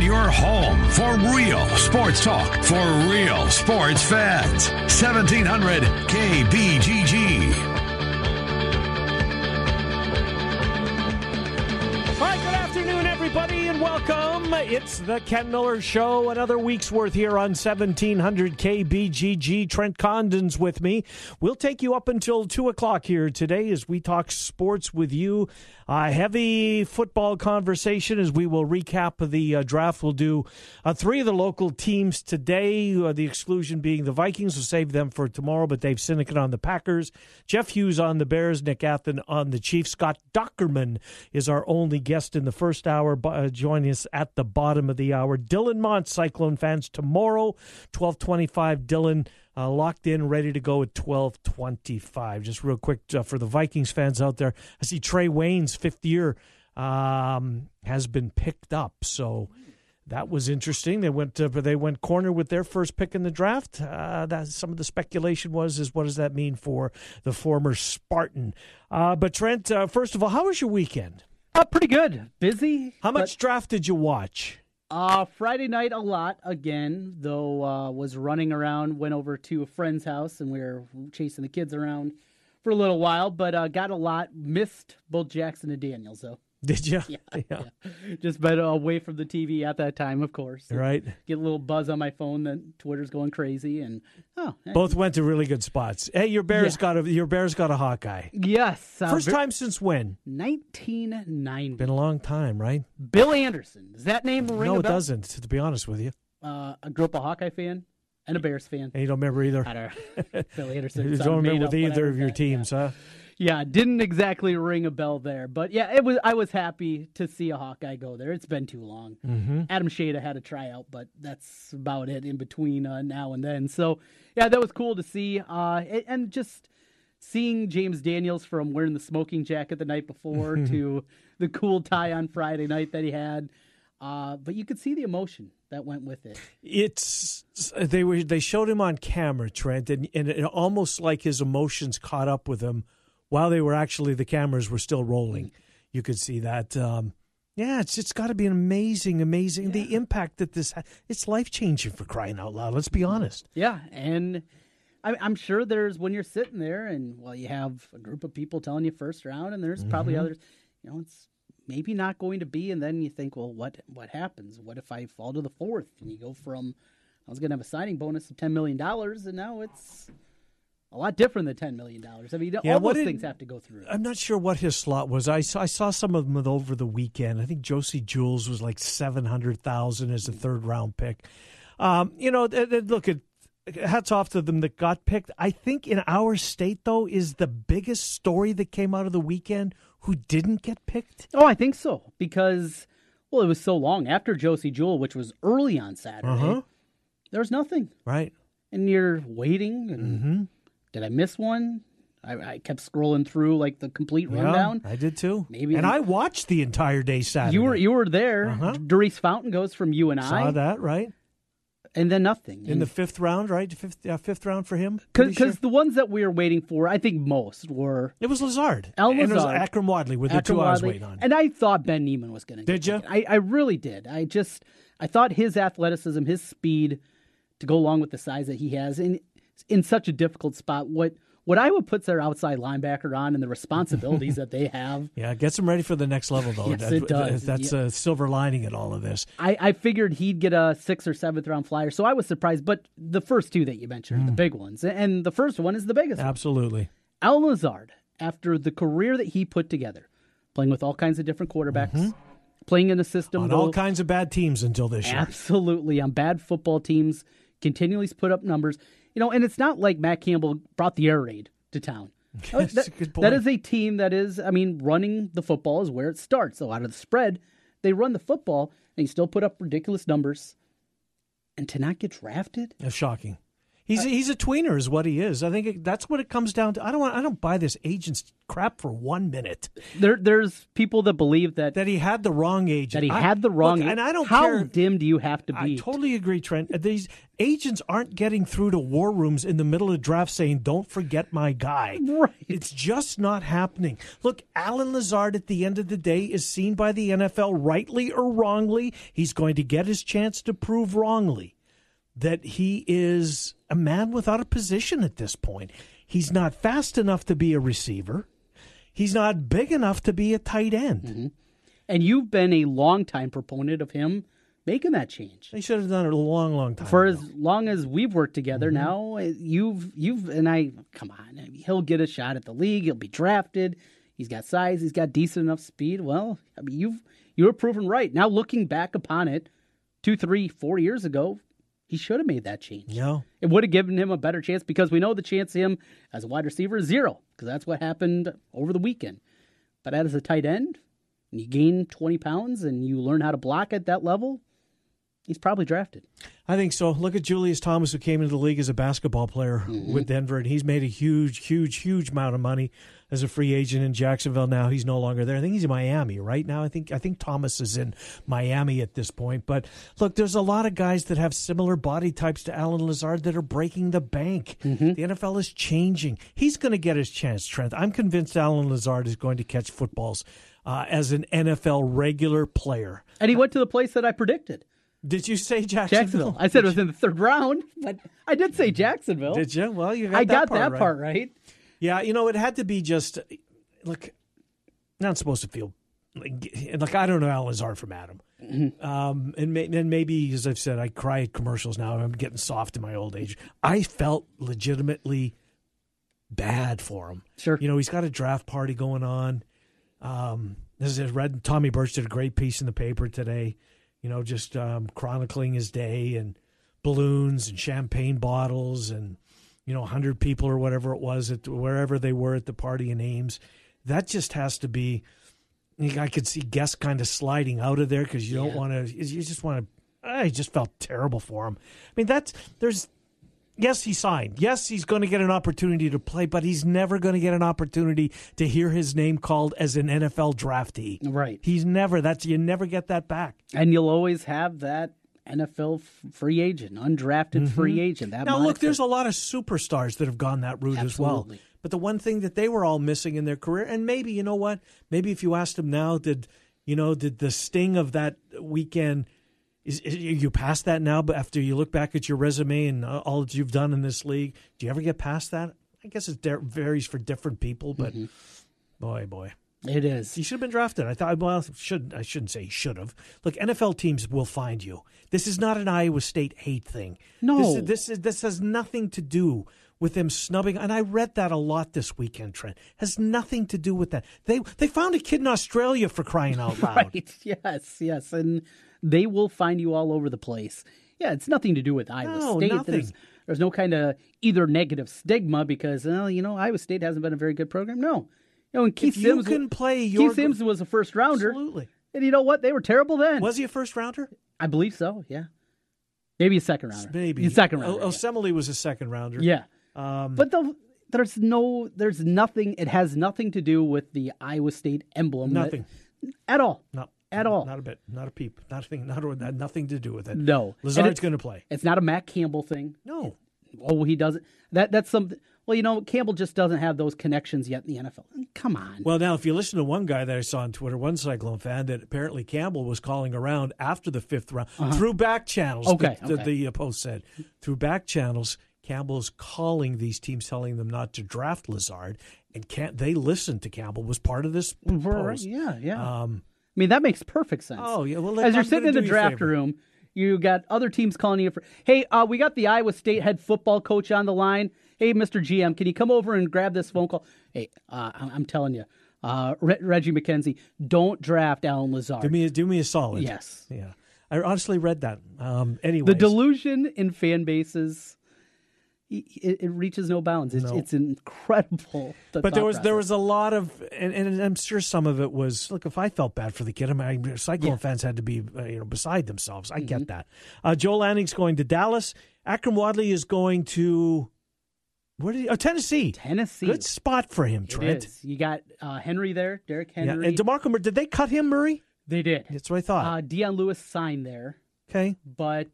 on your home for real sports talk for real sports fans. 1700 KBGG. Everybody, and welcome. It's the Ken Miller Show. Another week's worth here on 1700 KBGG. Trent Condon's with me. We'll take you up until 2 o'clock here today as we talk sports with you. A heavy football conversation as we will recap the uh, draft. We'll do uh, three of the local teams today, the exclusion being the Vikings. We'll save them for tomorrow, but Dave Sinekin on the Packers, Jeff Hughes on the Bears, Nick Athan on the Chiefs. Scott Dochterman is our only guest in the first hour, uh, joining us at the bottom of the hour. Dylan Mont, Cyclone fans, tomorrow, 1225. Dylan uh, locked in, ready to go at 1225. Just real quick uh, for the Vikings fans out there, I see Trae Waynes' fifth year um, has been picked up. So that was interesting. They went uh, they went corner with their first pick in the draft. Uh, that some of the speculation was is what does that mean for the former Spartan? Uh, but Trent, uh, first of all, how was your weekend? Uh, pretty good. Busy. How much draft did you watch? Uh, Friday night a lot again, though uh, was running around, went over to a friend's house and we were chasing the kids around for a little while, but uh, got a lot. Missed both Jackson and Daniels though. Did you? Yeah, yeah. yeah. Just been away from the TV at that time, of course. Right. Get a little buzz on my phone that Twitter's going crazy, and oh, both went to really good spots. Hey, your Bears yeah. got a your Bears got a Hawkeye. Yes. Uh, First time since when? 1990. Been a long time, right? Bill Anderson. Does that name ring? No, it doesn't. To be honest with you. Uh, I grew up a Hawkeye fan and a Bears fan. And you don't remember either. I don't. Bill Anderson. you don't remember with either of your teams, yeah. huh? Yeah, didn't exactly ring a bell there, but yeah, it was. I was happy to see a Hawkeye go there. It's been too long. Mm-hmm. Adam Shada had a tryout, but that's about it in between uh, now and then. So yeah, that was cool to see, uh, and just seeing James Daniels from wearing the smoking jacket the night before to the cool tie on Friday night that he had. Uh, but you could see the emotion that went with it. It's they were they showed him on camera, Trent, and, and it almost like his emotions caught up with him while they were actually the cameras were still rolling. You could see that. Um, yeah, it's it's got to be an amazing, amazing yeah. the impact that this ha- it's life changing for crying out loud. Let's be honest. Yeah, and I, am sure there's when you're sitting there and well, you have a group of people telling you first round, and there's probably Mm-hmm. others. You know, it's maybe not going to be, and then you think, well, what what happens? What if I fall to the fourth and you go from I was going to have a signing bonus of ten million dollars, and now it's a lot different than ten million dollars. I mean, Yeah, all those did- things have to go through. I'm not sure what his slot was. I saw, I saw some of them over the weekend. I think Josey Jewell was like seven hundred thousand as a third round pick. Um, you know, th- th- look at hats off to them that got picked. I think in our state though is the biggest story that came out of the weekend who didn't get picked. Oh, I think so because well, it was so long after Josey Jewell, which was early on Saturday. Uh-huh. There was nothing, Right. and you're waiting. And Mm-hmm. Did I miss one? I, I kept scrolling through like the complete rundown. I did too. Maybe- and I watched the entire day Saturday. You were you were there. Uh-huh. Daurice Fountain goes from you and saw I, Saw that right and then nothing. in the fifth round, right? Fifth uh, fifth round for him. Because sure. the ones that we were waiting for, I think most were it was Lazard. El And it was Akrum Wadley were the two I was waiting on. And I thought Ben Niemann was going to. Did you? I, I really did. I just I thought his athleticism, his speed, to go along with the size that he has, in in such a difficult spot. What what Iowa puts their outside linebacker on, and the responsibilities that they have. Yeah, gets them ready for the next level, though. Yes, That- it does. That's Yeah. a silver lining in all of this. I, I figured he'd get a sixth or seventh round flyer, so I was surprised. But the first two that you mentioned are Mm. the big ones, and the first one is the biggest. one. Absolutely. Al Lazard, after the career that he put together, playing with all kinds of different quarterbacks, playing in a system Mm-hmm. All kinds of bad teams until this year. absolutely on bad football teams, continually put up numbers. You know, and it's not like Matt Campbell brought the air raid to town. That's That- a good point. is a team that is, I mean, running the football is where it starts. So out of the spread, they run the football and you still put up ridiculous numbers. And to not get drafted, That's shocking. He's he's a tweener, is what he is. I think it, that's what it comes down to. I don't want, I don't buy this agent's crap for one minute. There, there's people that believe that That he had the wrong agent. that he I- had the wrong. look, and I don't How care. dim do you have to be? I totally agree, Trent. These agents aren't getting through to war rooms in the middle of draft saying, "Don't forget my guy." Right. It's just not happening. Look, Allen Lazard at the end of the day is seen by the NFL rightly or wrongly. He's going to get his chance to prove wrongly that he is a man without a position at this point. He's not fast enough to be a receiver. He's not big enough to be a tight end. Mm-hmm. and you've been a longtime proponent of him making that change. They should have done it a long, long time For ago. as long as we've worked together Mm-hmm. now, uh, you've you've and I come on, he'll get a shot at the league. He'll be drafted. He's got size. He's got decent enough speed. Well, I mean, you've you were proven right. Now looking back upon it, two, three, four years ago, he should have made that change. Yeah. It would have given him a better chance because we know the chance of him as a wide receiver is zero because that's what happened over the weekend. But as a tight end, and you gain 20 pounds and you learn how to block at that level, he's probably drafted. I think so. Look at Julius Thomas, who came into the league as a basketball player with Denver, and he's made a huge, huge, huge amount of money as a free agent in Jacksonville. Now he's no longer there. I think he's in Miami right now. I think I think Thomas is in Miami at this point. But look, there's a lot of guys that have similar body types to Allen Lazard that are breaking the bank. The NFL is changing. He's going to get his chance, Trent. I'm convinced Allen Lazard is going to catch footballs uh, as an NFL regular player. And he went to the place that I predicted. Did you say Jacksonville? Jacksonville. I said it was in the third round, but I did say Jacksonville. Did you? Well, you got I that got part that right. part right. Yeah, you know, it had to be just look. Not supposed to feel like, like I don't know Allen Lazard from Adam, um, and, may, and maybe as I've said, I cry at commercials now. I'm getting soft in my old age. I felt legitimately bad for him. Sure. you know, he's got a draft party going on. Um, this is read Tommy Birch did a great piece in the paper today. You know, just um, chronicling his day and balloons and champagne bottles and you know, 100 people or whatever it was at wherever they were at the party in Ames. That just has to be. I could see guests kind of sliding out of there because you don't Yeah. want to. You just want to. I just felt terrible for him. I mean, that's there's. Yes, he signed. Yes, he's going to get an opportunity to play, but he's never going to get an opportunity to hear his name called as an NFL draftee. Right. He's never. That's you never get that back. And you'll always have that NFL f- free agent, undrafted free agent. That Mm-hmm. Now, look, there's a lot of superstars that have gone that route as well. But the one thing that they were all missing in their career, and maybe you know what? Maybe if you asked them now, did you know did the sting of that weekend? Is, is you past that now? But after you look back at your resume and all that you've done in this league, do you ever get past that? I guess it de- varies for different people, but Mm-hmm. boy, boy. It is. He should have been drafted. I thought. Well, should I shouldn't say he should have. Look, NFL teams will find you. This is not an Iowa State hate thing. No. this is, this is this has nothing to do with them snubbing. And I read that a lot this weekend. Trent has nothing to do with that. They they found a kid in Australia for crying out loud. Right. Yes, yes. And they will find you all over the place. Yeah, it's nothing to do with Iowa No, State. nothing. There's, there's no kind of either negative stigma because, well, you know, Iowa State hasn't been a very good program. No. You know, and Keith If you Sims can play your Keith Sims was a first rounder. Absolutely. And you know what? They were terrible then. Was he a first rounder? I believe so, yeah. Maybe a second rounder. Maybe A second rounder. O- Osemele was a second rounder. yeah. Um, But the, there's no, there's nothing, it has nothing to do with the Iowa State emblem. that- nothing. at all. No. At all. Not a bit. Not a peep. Nothing. Not had nothing to do with it. No. Lazard's going to play. It's not a Matt Campbell thing. No. Oh, he doesn't. That that's something. Well, you know, Campbell just doesn't have those connections yet in the NFL. Come on. Well, now, if you listen to one guy that I saw on Twitter, one Cyclone fan, that apparently Campbell was calling around after the fifth round through back channels. Uh-huh. Okay, the, the- okay. the, uh, post said through back channels, Campbell's calling these teams, telling them not to draft Lazard, and can't they listen to Campbell was part of this post. yeah, yeah. Um, mean, that makes perfect sense. Oh, yeah, well, as I'm you're sitting in the do you a draft favor. room, you got other teams calling you for. Hey, uh, we got the Iowa State head football coach on the line. Hey, Mr. GM, can you come over and grab this phone call? Hey, uh, I- I'm telling you, uh, Re- Reggie McKenzie, don't draft Allen Lazard. do me a, do me a solid. yes. Yeah. I honestly read that. Um, anyway, The delusion in fan bases, it, it reaches no bounds. It's, No. it's incredible. the But there was there was a lot of, and, and I'm sure some of it was. Look, if I felt bad for the kid, I mean, Cyclone fans had to be uh, you know beside themselves. I Mm-hmm. get that. Uh, Joel Lanning's going to Dallas. Akrum Wadley is going to where did he, oh, Tennessee. Tennessee. Good spot for him, Trent. You got uh, Henry there, Derrick Yeah, Henry. and Demarco, did they cut him, Murray? they did. That's what I thought. Uh, Dion Lewis signed there, okay. but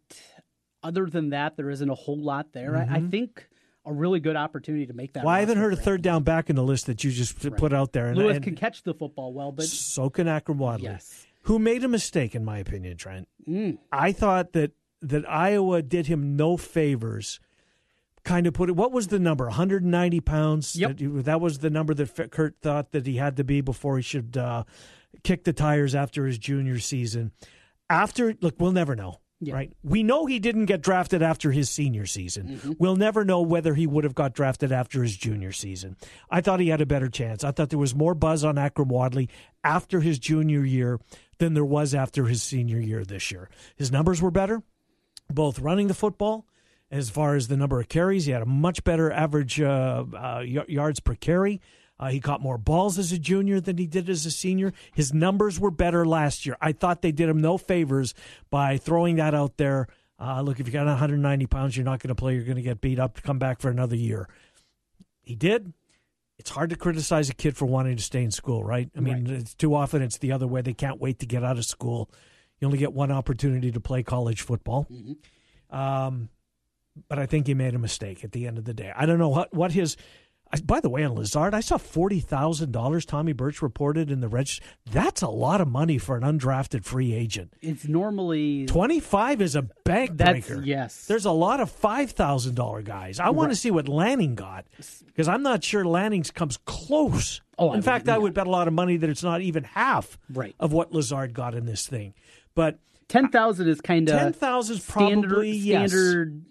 other than that, there isn't a whole lot there. I, I think a really good opportunity to make that. Mm-hmm. Well, I haven't heard a third down back in the list that you just put out there. And, Lewis and can catch the football well, but so can Akrum Wadley. yes, Who made a mistake, in my opinion, Trent. Mm. I thought that that Iowa did him no favors. Kind of put it. What was the number? 190 pounds. Yep. That, that was the number that Kurt thought that he had to be before he should uh, kick the tires after his junior season. After, look, we'll never know. Yeah. Right. We know he didn't get drafted after his senior season. We'll never know whether he would have got drafted after his junior season. I thought he had a better chance. I thought there was more buzz on Akrum Wadley after his junior year than there was after his senior year this year. His numbers were better, both running the football as far as the number of carries. He had a much better average uh, uh, yards per carry. Uh, he caught more balls as a junior than he did as a senior. His numbers were better last year. I thought they did him no favors by throwing that out there. Uh, look, if you got 190 pounds, you're not going to play. You're going to get beat up. Come back for another year. He did. It's hard to criticize a kid for wanting to stay in school, right? I mean, it's too often it's the other way. They can't wait to get out of school. You only get one opportunity to play college football. Um, but I think he made a mistake at the end of the day. I don't know what what his. I, by the way, on Lazard, I saw forty thousand dollars. Tommy Birch reported in the register. That's a lot of money for an undrafted free agent. it's normally Twenty five is a bank that's breaker. yes. There's a lot of five thousand dollar guys. I want to see what Lanning got because I'm not sure Lanning's comes close. Oh, I in fact, would- I would bet a lot of money that it's not even half Right. of what Lazard got in this thing. But ten thousand is kind of ten thousand is standard probably yes. standard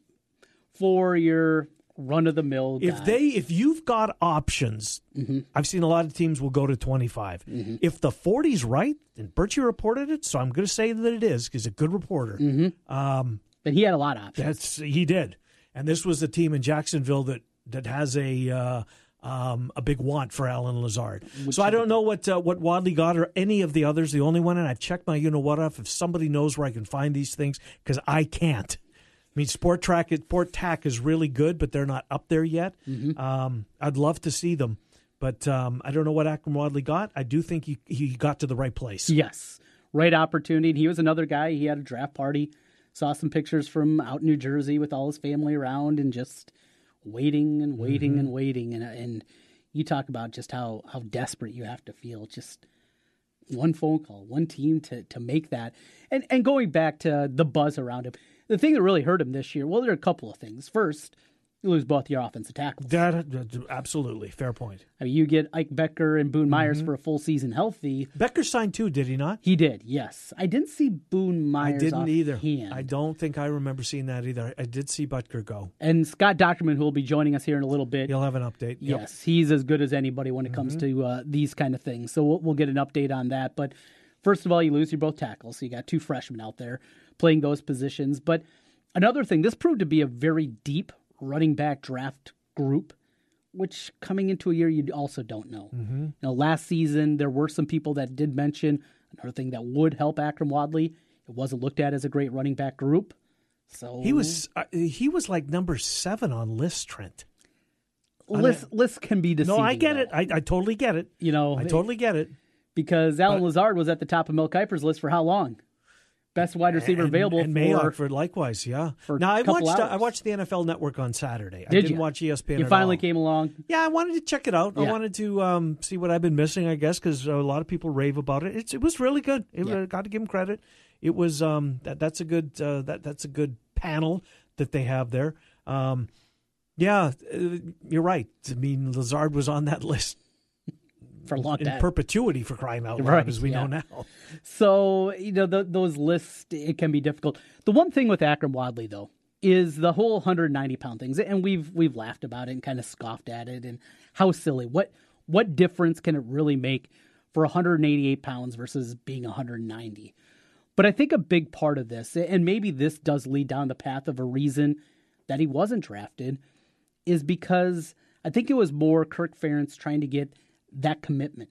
for your run of the mill. If they, if you've got options, Mm-hmm. I've seen a lot of teams will go to 25. If the 40's right, and Birchie reported it, so I'm going to say that it is because he's a good reporter. Mm-hmm. Um, but he had a lot of options. that's he did, and this was the team in Jacksonville that that has a. Uh, um, a big want for Allen Lazard. so I don't know what uh, what Wadley got or any of the others. The only one, and I've checked my you know what off. If somebody knows where I can find these things, because I can't. I mean, Sport Track, Sport Tack is really good, but they're not up there yet. Um, I'd love to see them, but um, I don't know what Akrum Wadley got. I do think he he got to the right place. Yes, right opportunity. And he was another guy. He had a draft party. Saw some pictures from out in New Jersey with all his family around and just waiting and waiting Mm-hmm. and waiting. And and you talk about just how how desperate you have to feel. Just one phone call, one team to to make that. And and going back to the buzz around him, the thing that really hurt him this year. Well, there are a couple of things. First, you lose both your offensive tackles. That, that- absolutely fair point. I mean, you get Ike Boettger and Boone Myers Mm-hmm. for a full season healthy. Boettger signed too, did he not? He did, yes. I didn't see Boone Myers. I didn't either. offhand. I don't think I remember seeing that either. I did see Butker go. And Scott Dochterman, who will be joining us here in a little bit, You'll have an update. Yep. Mm-hmm. yes, he's as good as anybody when it comes to uh, these kind of things. So we'll, we'll get an update on that. But first of all, you lose your both tackles, so you got two freshmen out there playing those positions. But another thing, this proved to be a very deep running back draft group. Which coming into a year you also don't know. Mm-hmm. You know, last season there were some people that did mention another thing that would help Akrum Wadley. It wasn't looked at as a great running back group. So He was uh, he was like number seven on list, Trent. lists lists can be deceiving. No, I get though. it. I, I totally get it. You know, I totally get it. because Allen Lazard was at the top of Mel Kiper's list for how long? Best wide receiver and, available and for, for likewise, yeah. for now I watched uh, I watched the NFL Network on Saturday. I Did didn't you? watch ESPN. You finally all. came along. Yeah, I wanted to check it out. I wanted to um, see what I've been missing. I guess because a lot of people rave about it. It's, it was really good. It, Yeah. got to give them credit. It was um, that that's a good uh, that that's a good panel that they have there. Um, yeah, uh, you're right. I mean, Lazard was on that list for a long in time. perpetuity for crying out loud, Right, as we yeah. know now. So you know the, those lists it can be difficult. The one thing with Akrum Wadley though is the whole 190 pound things, and we've we've laughed about it and kind of scoffed at it and how silly. What what difference can it really make for 188 pounds versus being 190? But I think a big part of this, and maybe this does lead down the path of a reason that he wasn't drafted, is because I think it was more Kirk Ferentz trying to get that commitment,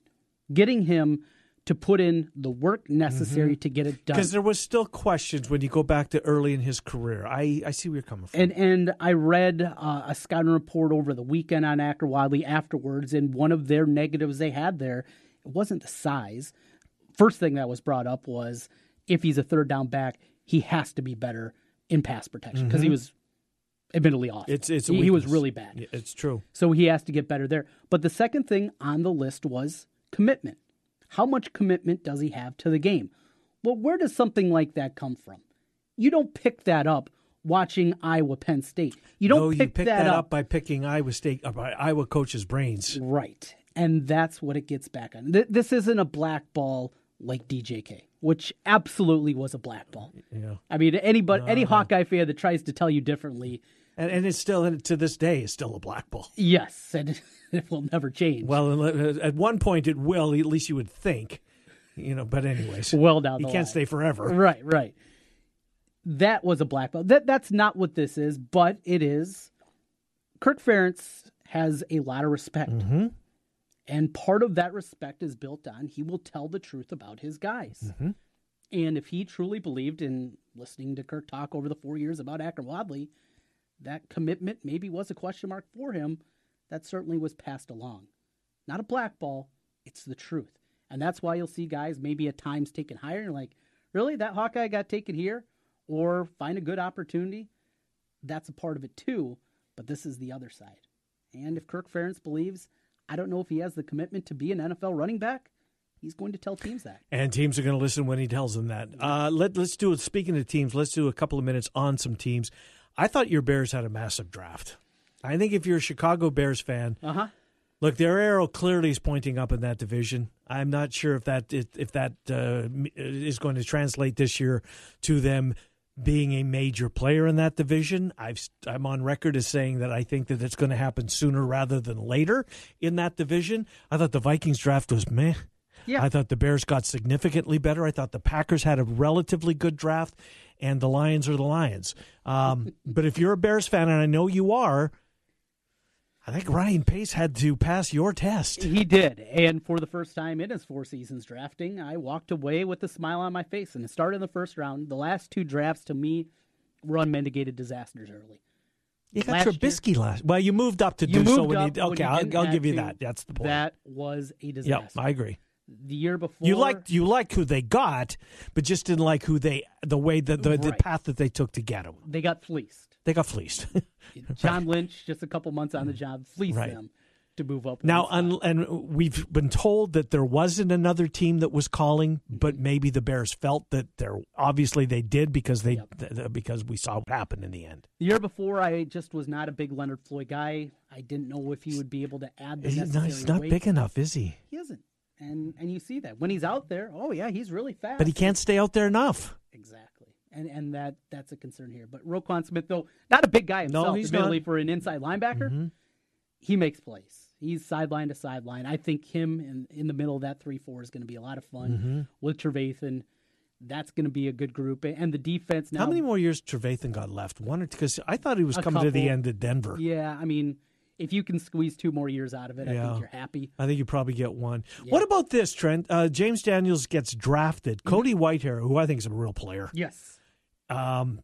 getting him to put in the work necessary to get it done. Because there was still questions when you go back to early in his career. I, I see where you're coming from. And and I read uh, a scouting report over the weekend on Akrum Wadley afterwards, and one of their negatives they had there it wasn't the size. First thing that was brought up was if he's a third down back, he has to be better in pass protection because he was admittedly awful. It's it's he, he was really bad. Yeah, It's true. So he has to get better there. But the second thing on the list was commitment. How much commitment does he have to the game? Well, where does something like that come from? You don't pick that up watching Iowa Penn State. You don't no, pick, you pick that, up. by picking Iowa State, uh, by Iowa coaches' brains. Right. And that's what it gets back on. Th- This isn't a black ball like DJK, which absolutely was a black ball. Yeah. I mean, anybody, any Hawkeye fan that tries to tell you differently, And, and it's still, and to this day, it's still a black ball. yes, and it will never change. Well, uh, at one point it will, at least you would think. You know, but anyways, well down the can't line. stay forever. Right, right. That was a black belt. That that's not what this is, but it is. Kirk Ferentz has a lot of respect, Mm-hmm. And part of that respect is built on he will tell the truth about his guys. Mm-hmm. And if he truly believed in listening to Kirk talk over the four years about Akrum Wadley, that commitment maybe was a question mark for him. That certainly was passed along. Not a blackball, it's the truth. And that's why you'll see guys maybe at times taken higher and like, really, that Hawkeye got taken here? Or find a good opportunity? That's a part of it too, but this is the other side. And if Kirk Ferentz believes, I don't know if he has the commitment to be an NFL running back, he's going to tell teams that. And teams are going to listen when he tells them that. Uh, let, let's do it. Speaking of teams, let's do a couple of minutes on some teams. I thought your Bears had a massive draft. I think if you're a Chicago Bears fan, Uh huh. look, their arrow clearly is pointing up in that division. I'm not sure if that if that uh, is going to translate this year to them being a major player in that division. I've I'm on record as saying that I think that it's going to happen sooner rather than later in that division. I thought the Vikings draft was meh. Yeah. I thought the Bears got significantly better. I thought the Packers had a relatively good draft, and the Lions are the Lions. Um, but if you're a Bears fan, and I know you are, I think Ryan Pace had to pass your test. He did. And for the first time in his four seasons drafting, I walked away with a smile on my face. And it started in the first round. The last two drafts to me were unmitigated disasters early. You got Last year- Trubisky last. Well, you moved up to do so when you. when Okay, you I'll, I'll give you to. that. That's the point. That was a Yep, disaster. I agree. the year before, You liked you like who they got, but just didn't like who they the way that the, the Right. path that they took to get him. they got fleeced. They got fleeced. John Lynch, just a couple months on the job, fleeced Right. them to move up. Now, un, and we've been told that there wasn't another team that was calling, mm-hmm. but maybe the Bears felt that there. Obviously, they did because they th- th- because we saw what happened in the end. the year before, I just was not a big Leonard Floyd guy. I didn't know if he would be able to add the He's not, he's not weight. big enough, is he? He isn't, and and you see that when he's out there. Oh yeah, he's really fast. But he can't stay out there enough. Exactly. And and that that's a concern here. But Roquan Smith, though, not a big guy No, himself, he's admittedly, not. Mm-hmm. for an inside linebacker, he makes plays. He's sideline to sideline. I think him in, in the middle of that 3 4 is going to be a lot of fun Mm-hmm. with Trevathan. That's going to be a good group. And the defense now. How many more years Trevathan got left? One or two? Because I thought he was coming to the end of Denver. Yeah, I mean, if you can squeeze two more years out of it, I think you're happy. I think you probably get one. What about this, Trent? Uh, James Daniels gets drafted. Mm-hmm. Cody Whitehair, who I think is a real player, Yes. Um,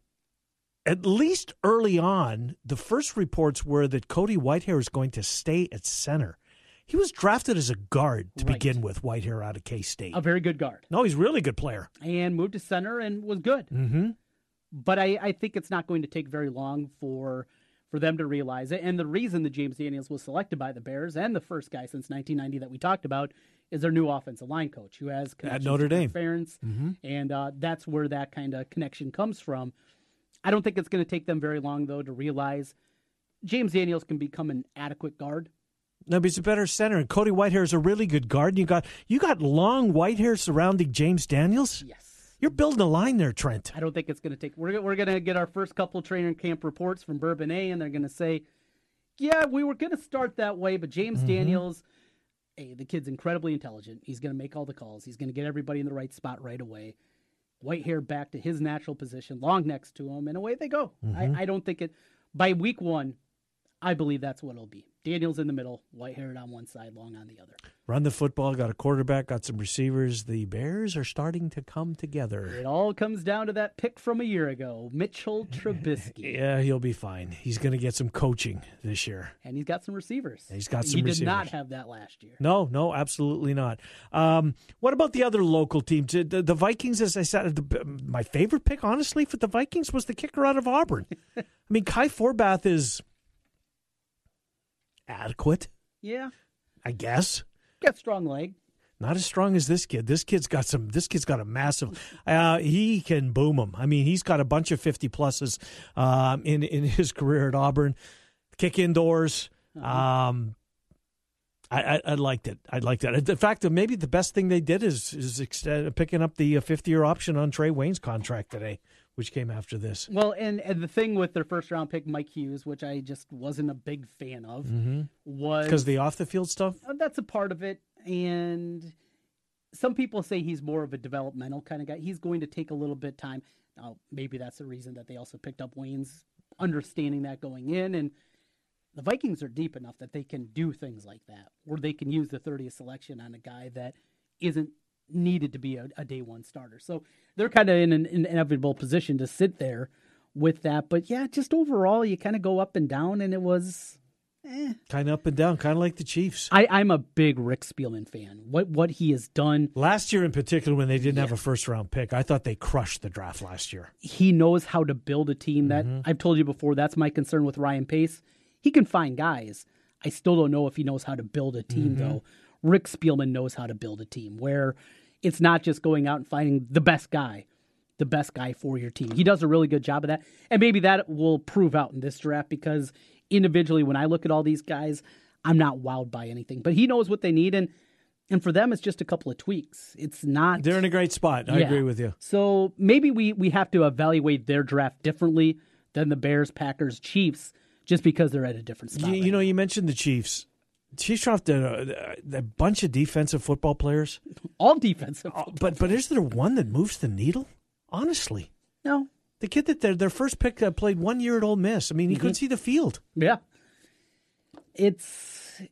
at least early on, the first reports were that Cody Whitehair is going to stay at center. He was drafted as a guard to Right. begin with, Whitehair out of K State. A very good guard. No, he's a really good player. And moved to center and was good. Mm-hmm. but I, I think it's not going to take very long for for them to realize it. And the reason that James Daniels was selected by the Bears and the first guy since 1990 that we talked about is their new offensive line coach who has connections Notre Dame. Ferentz, Mm-hmm. and uh, that's where that kind of connection comes from. I don't think it's going to take them very long though to realize James Daniels can become an adequate guard. No, but he's a better center, and Cody Whitehair is a really good guard. And you got you got long Whitehair surrounding James Daniels. Yes. You're building a line there, Trent. I don't think it's going to take. We're we're going to get our first couple training camp reports from Bourbonnais, and they're going to say, "Yeah, we were going to start that way, but James Mm-hmm. Daniels, hey, the kid's incredibly intelligent. He's going to make all the calls. He's going to get everybody in the right spot right away. Whitehair back to his natural position, long next to him, and away they go. Mm-hmm. I, I don't think it by week one. I believe that's what it'll be. Daniels in the middle, white haired on one side, long on the other. Run the football, got a quarterback, got some receivers. The Bears are starting to come together. It all comes down to that pick from a year ago, Mitchell Trubisky. Yeah, he'll be fine. He's going to get some coaching this year. And he's got some receivers. He's got some He did not have that last year. No, no, absolutely not. Um, what about the other local teams? The, the Vikings, as I said, the, my favorite pick, honestly, for the Vikings was the kicker out of Auburn. I mean, Kai Forbath is adequate, Yeah. I guess. Got strong leg. Not as strong as this kid. This kid's got some. This kid's got a massive. Uh, he can boom him. I mean, he's got a bunch of fifty pluses um, in in his career at Auburn. Kick indoors. Um, I, I, I liked it. I liked that. The fact that maybe the best thing they did is is extend, picking up the fifth year option on Trae Waynes' contract today, which came after this. Well, and, and the thing with their first round pick, Mike Hughes, which I just wasn't a big fan of, was Because the off the field stuff. Uh, that's a part of it. And some people say he's more of a developmental kind of guy. He's going to take a little bit time. Now maybe that's the reason that they also picked up wayne's understanding that going in. And the vikings are deep enough that they can do things like that or they can use the 30th selection on a guy that isn't needed to be a, a day one starter so they're kind of in an, an inevitable position to sit there with that but yeah just overall you kind of go up and down and it was eh. Kind of up and down, kind of like the Chiefs. I, I'm a big Rick Spielman fan. What what he has done, Last year, in particular, when they didn't have a first round pick, I thought they crushed the draft last year. he knows how to build a team. That mm-hmm. I've told you before. That's my concern with Ryan Pace. He can find guys. I still don't know if he knows how to build a team mm-hmm. though. Rick Spielman knows how to build a team where it's not just going out and finding the best guy, the best guy for your team. He does a really good job of that, and maybe that will prove out in this draft because individually, when I look at all these guys, I'm not wowed by anything. But he knows what they need, and and for them, it's just a couple of tweaks. It's not. They're in a great spot. I Yeah. agree with you. So maybe we we have to evaluate their draft differently than the Bears, Packers, Chiefs, just because they're at a different spot. You, right you know, now. you mentioned the Chiefs. Chiefs drafted a, a bunch of defensive football players, all defensive. but but is there one that moves the needle? Honestly, no, the kid that their their first pick uh, played one year at Ole Miss. I mean, he couldn't see the field. yeah, it's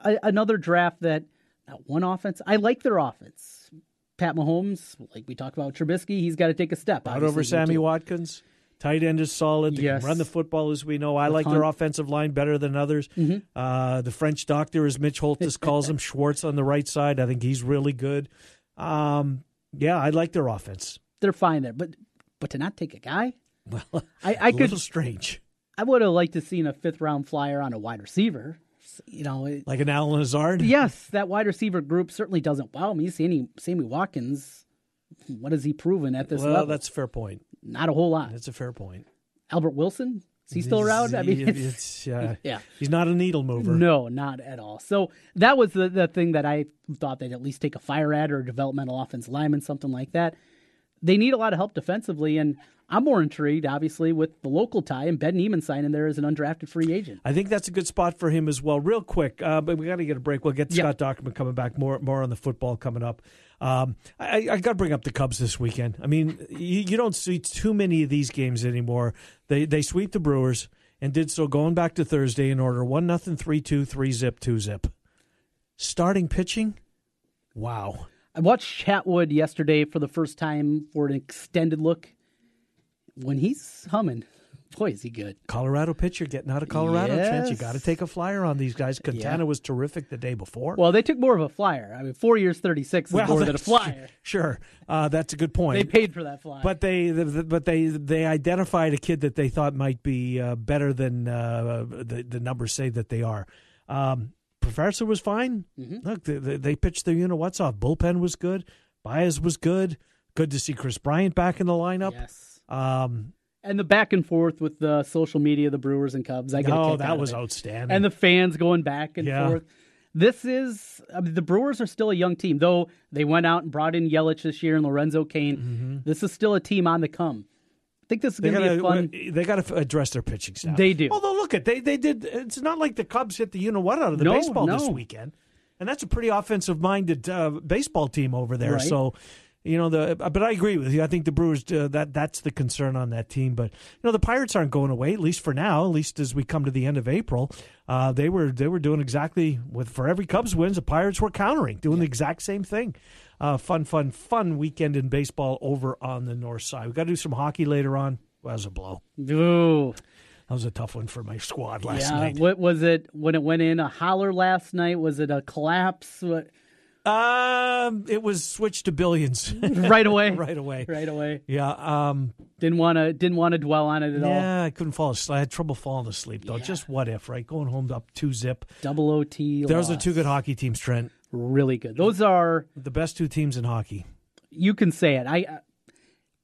a, another draft that not one offense. I like their offense. Pat Mahomes, like we talked about Trubisky, he's got to take a step. Out over Sammy. Watkins. Tight end is solid. They Yes. can run the football as we know. I like their offensive line better than others. Mm-hmm. Uh, the French doctor, as Mitch Holthus calls him, Schwartz on the right side. I think he's really good. Um, yeah, I like their offense. They're fine there, but but to not take a guy, Well, I, could little strange. I would have liked to seen a fifth round flyer on a wide receiver. You know, it- Like an Allen Lazard. yes, that wide receiver group certainly doesn't wow me. Sammy, Sammy Watkins, what has he proven at this well, level? that's a fair point. Not a whole lot. That's a fair point. Albert Wilson, is he still around? I mean, It's- it's- uh, yeah. he's not a needle mover. no, not at all. So that was the, the thing that I thought they'd at least take a fire at or a developmental offense lineman, something like that. They need a lot of help defensively, and I'm more intrigued, obviously, with the local tie and Ben Niemann signing there as an undrafted free agent. I think that's a good spot for him as well. Real quick, uh, but we got to get a break. We'll get Yeah. Scott Dochterman coming back. More more on the football coming up. Um, I, I got to bring up the Cubs this weekend. I mean, you, you don't see too many of these games anymore. They they sweep the Brewers and did so going back to Thursday in order one nothing three two three zip two zip. Starting pitching, wow. I watched Chatwood yesterday for the first time for an extended look. When he's humming, boy, is he good. Colorado pitcher getting out of Colorado. Trent, you got to take a flyer on these guys. Quintana Yeah. was terrific the day before. Well, they took more of a flyer. I mean, four years, 36 is more than a flyer. Sure, uh, that's a good point. They paid for that flyer. But they, the, the- but they, they identified a kid that they thought might be uh, better than uh, the the numbers say that they are. Um, Professor was fine. Mm-hmm. Look, they, they, they pitched their unit. What's off? Bullpen was good. Baez was good. Good to see Kris Bryant back in the lineup. yes. Um, And the back and forth with the social media, the Brewers and Cubs. I get oh, that was outstanding. And the fans going back and Yeah. forth. This is I mean, the Brewers are still a young team, though they went out and brought in Yelich this year and Lorenzo Cain. This is still a team on the come. I think this is going to be a fun. they got to address their pitching staff. They do. Although look at they they did. It's not like the Cubs hit the you know what out of the No, baseball this weekend, and that's a pretty offensive minded uh, baseball team over there. Right. So. You know the. But I agree with you. I think the Brewers uh, that that's the concern on that team. But you know the Pirates aren't going away at least for now. At least as we come to the end of April, uh, they were they were doing exactly with for every Cubs wins, the Pirates were countering, doing yeah. the exact same thing. Uh, fun, fun, fun weekend in baseball over on the north side. We got to do some hockey later on. Well, that was a blow. Ooh. That was a tough one for my squad last yeah, night. What was it when it went in? A holler last night? Was it a collapse? What? Um, it was switched to billions right away. right away. Right away. Yeah. Um, didn't want to didn't want to dwell on it at yeah, all. Yeah, I couldn't fall asleep. I had trouble falling asleep though. Yeah. Just what if, right? Going home up two zip. Double OT. Those loss. are two good hockey teams, Trent. Really good. Those are the best two teams in hockey. You can say it. I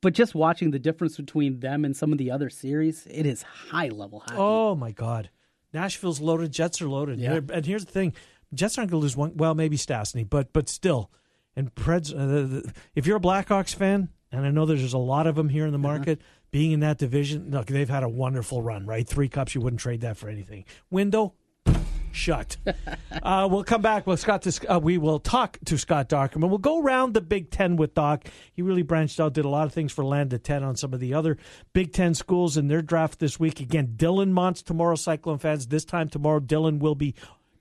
but just watching the difference between them and some of the other series, it is high level hockey. Oh my god, Nashville's loaded. Jets are loaded. Yeah. And here's the thing: Jets aren't going to lose one. Well, maybe Stastny, but but still, and Preds. Uh, if you're a Blackhawks fan, and I know there's a lot of them here in the uh-huh. market, uh-huh. being in that division, look, they've had a wonderful run. Right, three cups. You wouldn't trade that for anything. Window, shut. uh, we'll come back with Scott. To, uh, we will talk to Scott Dochterman. We'll go around the Big Ten with Doc. He really branched out, did a lot of things for Land of Ten on some of the other Big Ten schools in their draft this week. Again, Dylan Montz tomorrow, Cyclone fans. This time tomorrow, Dylan will be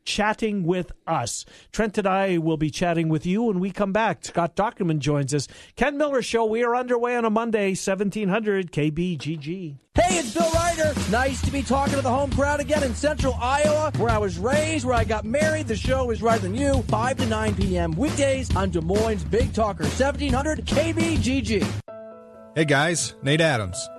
chatting with us. Trent and I will be chatting with you when we come back. Scott Dochterman joins us. Ken Miller Show. We are underway on a Monday, 1700 KBGG. Hey, it's Bill Ryder. Nice to be talking to the home crowd again in central Iowa, where I was raised, where I got married. The show is right than you, 5 to 9 p.m. weekdays on Des Moines Big Talker, 1700 KBGG. Hey guys, Nate Adams.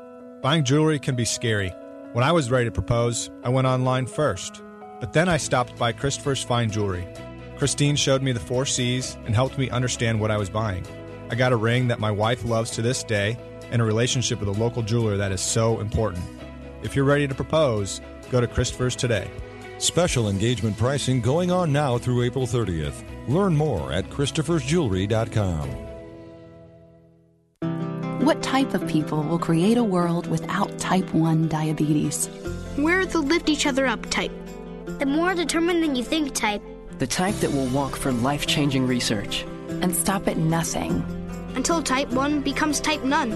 Buying jewelry can be scary. When I was ready to propose, I went online first. But then I stopped by Christopher's Fine Jewelry. Christine showed me the four C's and helped me understand what I was buying. I got a ring that my wife loves to this day and a relationship with a local jeweler that is so important. If you're ready to propose, go to Christopher's today. Special engagement pricing going on now through April 30th. Learn more at Christopher'sJewelry.com. What type of people will create a world without type 1 diabetes? We're the lift each other up type the more determined than you think type. The type that will walk for life changing research. And stop at nothing. Until type 1 becomes type none.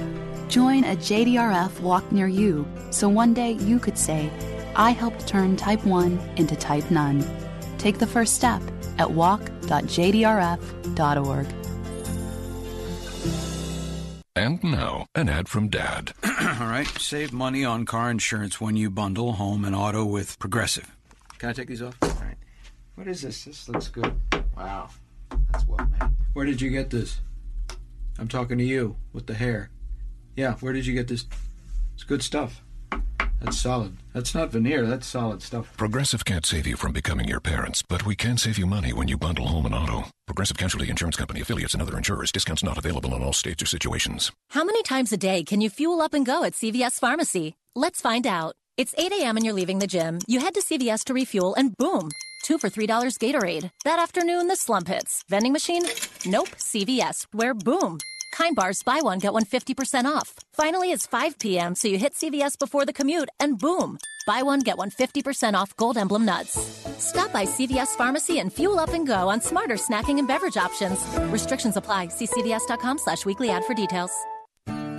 Join a JDRF walk near you so one day you could say, I helped turn type 1 into type none. Take the first step at walk.jdrf.org. And now, an ad from Dad. All right, save money on car insurance when you bundle home and auto with Progressive. Can I take these off? All right. What is this? This looks good. Wow. That's well made. Where did you get this? I'm talking to you with the hair. Yeah, where did you get this? It's good stuff. That's solid. That's not veneer. That's solid stuff. Progressive can't save you from becoming your parents, but we can save you money when you bundle home and auto. Progressive Casualty Insurance Company affiliates and other insurers. Discounts not available in all states or situations. How many times a day can you fuel up and go at CVS Pharmacy? Let's find out. It's 8 a.m. and you're leaving the gym. You head to CVS to refuel, and boom, two for $3 Gatorade. That afternoon, the slump hits. Vending machine? Nope, CVS, where boom. Kind bars, buy one, get one 50% off. Finally, it's 5 p.m., so you hit CVS before the commute, and boom, buy one, get one 50% off Gold Emblem nuts. Stop by CVS Pharmacy and fuel up and go on smarter snacking and beverage options. Restrictions apply. See cvs.com slash weekly ad for details.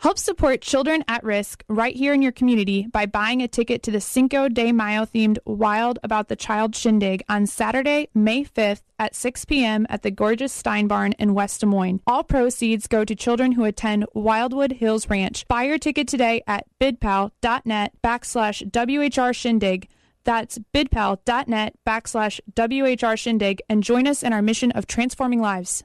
Help support children at risk right here in your community by buying a ticket to the Cinco de Mayo themed Wild About the Child Shindig on Saturday, May 5th at 6 p.m. at the gorgeous Stein Barn in West Des Moines. All proceeds go to children who attend Wildwood Hills Ranch. Buy your ticket today at bidpal.net backslash WHR Shindig. That's bidpal.net backslash WHR Shindig and join us in our mission of transforming lives.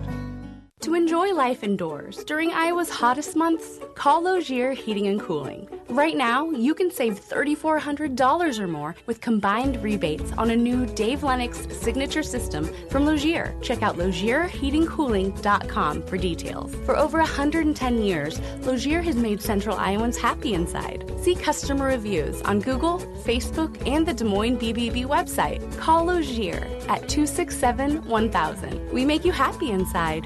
To enjoy life indoors during Iowa's hottest months, call Logier Heating and Cooling. Right now, you can save $3,400 or more with combined rebates on a new Dave Lennox signature system from Logier. Check out LogierHeatingCooling.com for details. For over 110 years, Logier has made Central Iowans happy inside. See customer reviews on Google, Facebook, and the Des Moines BBB website. Call Logier at 267 1000. We make you happy inside.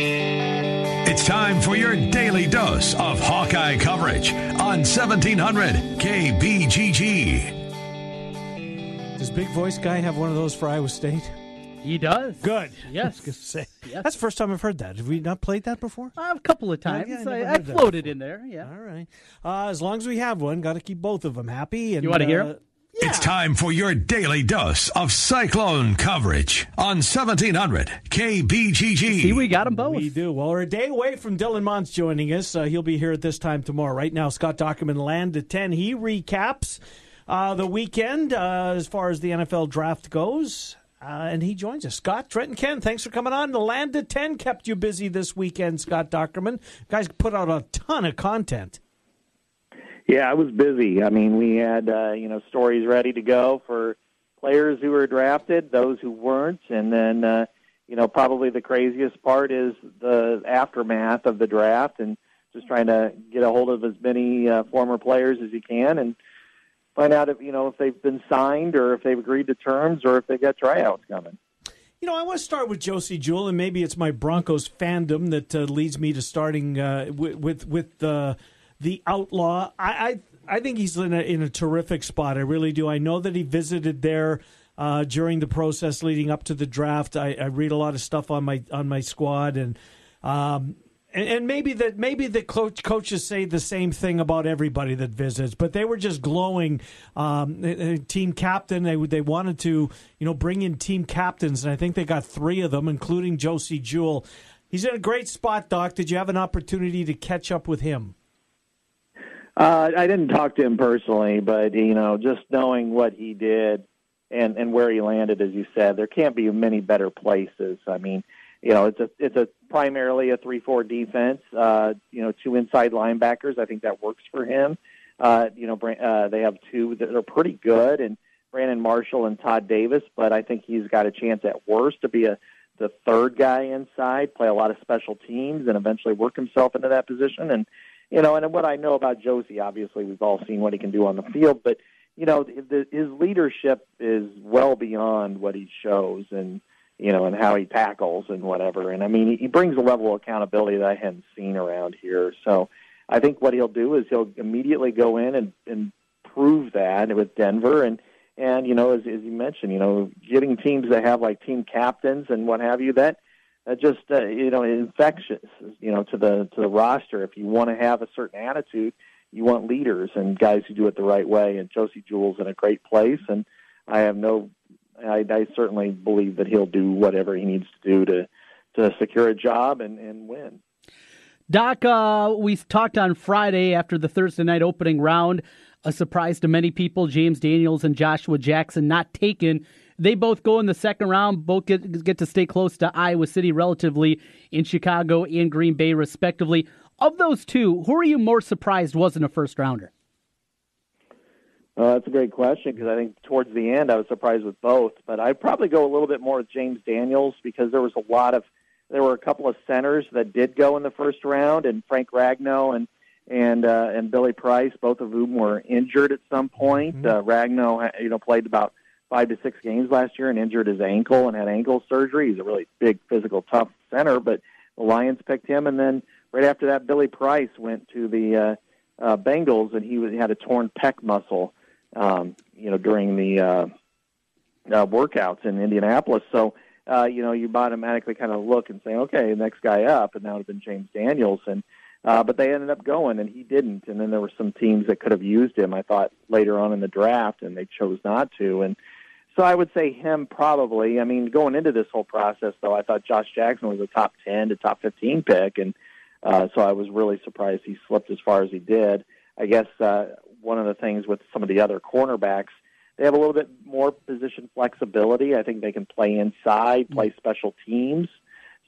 It's time for your daily dose of Hawkeye coverage on 1700 KBGG. Does Big Voice Guy have one of those for Iowa State? He does. Good. Yes. say. That's the first time I've heard that. Have we not played that before? Uh, a couple of times. Yeah, yeah, I I, I floated in there. Yeah. All right. Uh, as long as we have one, got to keep both of them happy. And, You wanna hear 'em? Uh, It's time for your daily dose of Cyclone coverage on 1700 KBGG. See, we got them both. We do. Well, we're a day away from Dylan Montz joining us. Uh, he'll be here at this time tomorrow. Right now, Scott Dochterman, Land of 10. He recaps uh, the weekend uh, as far as the NFL draft goes. Uh, and he joins us. Scott, Trent, and Ken, thanks for coming on. The Land of 10 kept you busy this weekend, Scott Dochterman. guys put out a ton of content. Yeah, I was busy. I mean, we had uh, you know stories ready to go for players who were drafted, those who weren't, and then uh, you know probably the craziest part is the aftermath of the draft and just trying to get a hold of as many uh, former players as you can and find out if you know if they've been signed or if they've agreed to terms or if they've got tryouts coming. You know, I want to start with Josey Jewell, and maybe it's my Broncos fandom that uh, leads me to starting uh, with with, with uh, the outlaw. I, I I think he's in a in a terrific spot. I really do. I know that he visited there uh, during the process leading up to the draft. I, I read a lot of stuff on my on my squad, and um, and, maybe that maybe the coach, coaches say the same thing about everybody that visits, but they were just glowing. Um, uh, uh, team captain, they they wanted to you know bring in team captains, and I think they got three of them, including Josey Jewell. He's in a great spot, Doc. Did you have an opportunity to catch up with him? Uh, I didn't talk to him personally, but you know, just knowing what he did and and where he landed, as you said, there can't be many better places. I mean, you know, it's a it's a primarily a three four defense. Uh, you know, two inside linebackers. I think that works for him. Uh, you know, uh, they have two that are pretty good, and Brandon Marshall and Todd Davis. But I think he's got a chance at worst to be a the third guy inside, play a lot of special teams, and eventually work himself into that position. And you know, and what I know about Josey, obviously, we've all seen what he can do on the field, but you know, the, his leadership is well beyond what he shows, and you know, and how he tackles and whatever. And I mean, he, brings a level of accountability that I hadn't seen around here. So I think what he'll do is he'll immediately go in and, and prove that with Denver, and and you know, as, as you mentioned, you know, getting teams that have like team captains and what have you that uh, just uh, you know infectious you know to the to the roster if you want to have a certain attitude you want leaders and guys who do it the right way and Josey Jewell's in a great place and I have no I, I certainly believe that he'll do whatever he needs to do to to secure a job and and win Doc, uh, we talked on Friday after the Thursday night opening round a surprise to many people. James Daniels and Joshua Jackson not taken. They both go in the second round, both get, get to stay close to Iowa City relatively in Chicago and Green Bay, respectively. Of those two, who are you more surprised wasn't a first rounder? Uh, that's a great question because I think towards the end I was surprised with both, but I'd probably go a little bit more with James Daniels because there was a lot of there were a couple of centers that did go in the first round, and Frank Ragnow and and uh, and Billy Price, both of whom were injured at some point. Mm-hmm. Uh, Ragnow, you know, played about five to six games last year and injured his ankle and had ankle surgery. He's a really big, physical, tough center, but the Lions picked him, and then right after that, Billy Price went to the uh, uh, Bengals, and he was he had a torn pec muscle um, you know, during the uh, uh, workouts in Indianapolis. So, uh, you know, you automatically kind of look and say, okay, next guy up, and that would have been James Daniels. And uh, but they ended up going, and he didn't. And then there were some teams that could have used him. I thought later on in the draft, and they chose not to. And so I would say him probably. I mean, going into this whole process, though, I thought Josh Jackson was a top ten to top fifteen pick, and uh, so I was really surprised he slipped as far as he did. I guess uh, one of the things with some of the other cornerbacks. They have a little bit more position flexibility. I think they can play inside, play special teams.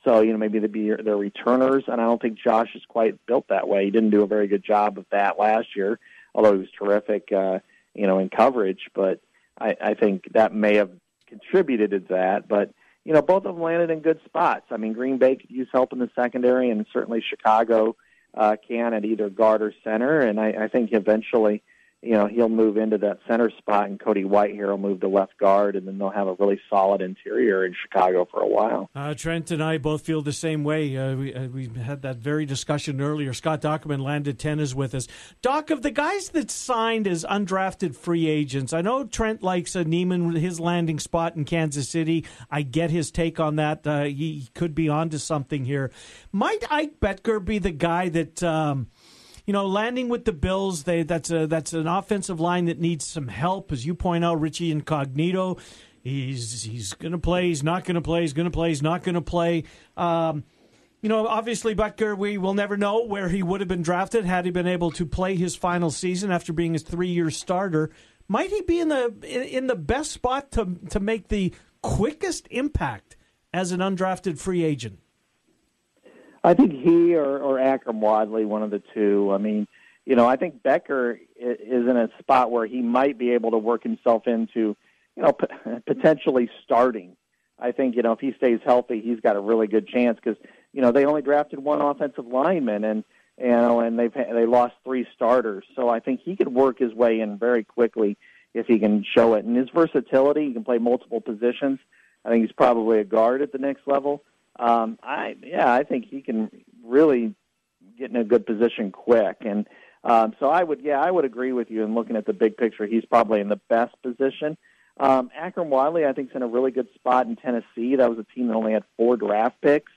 So you know maybe they'd be their returners, and I don't think Josh is quite built that way. He didn't do a very good job of that last year, although he was terrific, uh, you know, in coverage. But I, I think that may have contributed to that. But you know, both of them landed in good spots. I mean, Green Bay could use help in the secondary, and certainly Chicago uh, can at either guard or center. And I, I think eventually you know, he'll move into that center spot, and Cody Whitehair will move to left guard, and then they'll have a really solid interior in Chicago for a while. Uh, Trent and I both feel the same way. Uh, we uh, we had that very discussion earlier. Scott Dochterman landed ten is with us. Doc, of the guys that signed as undrafted free agents, I know Trent likes uh, Niemann his landing spot in Kansas City. I get his take on that. Uh, he could be onto something here. Might Ike Boettger be the guy that? Um, you know, landing with the Bills, they that's a that's an offensive line that needs some help, as you point out. Richie Incognito, he's he's going to play, he's not going to play, he's going to play, he's not going to play. Um, you know, obviously, Boettger, we will never know where he would have been drafted had he been able to play his final season after being his three-year starter. Might he be in the in the best spot to to make the quickest impact as an undrafted free agent? I think he or, or Akrum Wadley, one of the two. I mean, you know, I think Boettger is in a spot where he might be able to work himself into, you know, potentially starting. I think you know if he stays healthy, he's got a really good chance because you know they only drafted one offensive lineman and you know and they've they lost three starters. So I think he could work his way in very quickly if he can show it. And his versatility, he can play multiple positions. I think he's probably a guard at the next level. Um, I yeah, I think he can really get in a good position quick, and um, so I would yeah, I would agree with you in looking at the big picture. He's probably in the best position. Um, Akrum Wadley, I think, is in a really good spot in Tennessee. That was a team that only had four draft picks.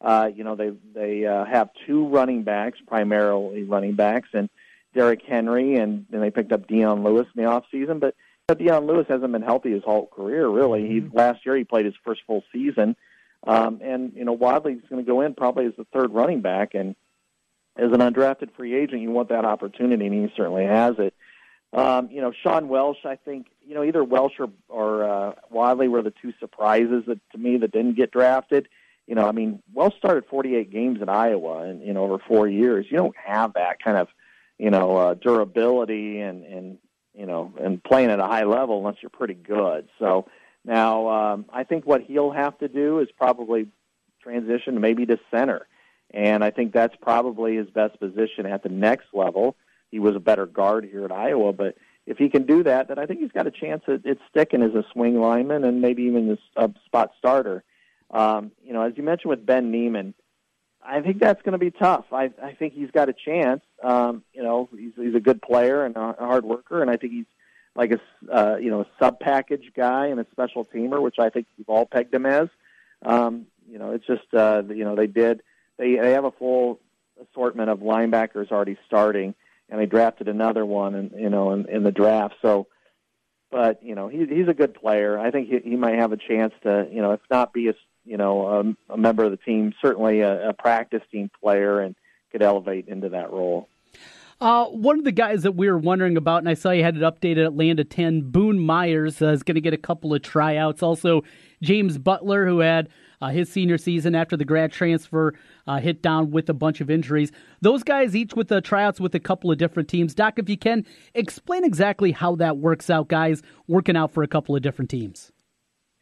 Uh, you know, they they uh, have two running backs, primarily running backs, and Derrick Henry, and then they picked up Dion Lewis in the off season. But Dion Lewis hasn't been healthy his whole career, really. He last year he played his first full season. Um, and you know, Wadley's going to go in probably as the third running back, and as an undrafted free agent, you want that opportunity, and he certainly has it. Um, you know, Sean Welsh, I think, you know, either Welsh or, or uh, Wadley were the two surprises that to me that didn't get drafted. You know, I mean, Welsh started 48 games in Iowa, you know, over four years, you don't have that kind of, you know, uh, durability and and you know, and playing at a high level unless you're pretty good. So now, um, I think what he'll have to do is probably transition maybe to center. And I think that's probably his best position at the next level. He was a better guard here at Iowa, but if he can do that, then I think he's got a chance at, at sticking as a swing lineman and maybe even a uh, spot starter. Um, you know, as you mentioned with Ben Niemann, I think that's going to be tough. I, I think he's got a chance. Um, you know, he's, he's a good player and a hard worker, and I think he's like a uh, you know a sub package guy and a special teamer, which I think we've all pegged him as. Um, you know, it's just uh, you know they did they they have a full assortment of linebackers already starting, and they drafted another one, and you know in, in the draft. So, but you know he, he's a good player. I think he, he might have a chance to you know if not be a you know a, a member of the team, certainly a, a practice team player, and could elevate into that role. Uh, one of the guys that we were wondering about, and I saw you had it updated at Land of 10, Boone Myers uh, is going to get a couple of tryouts. Also, James Butler, who had uh, his senior season after the grad transfer uh, hit down with a bunch of injuries. Those guys each with the tryouts with a couple of different teams. Doc, if you can, explain exactly how that works out, guys working out for a couple of different teams.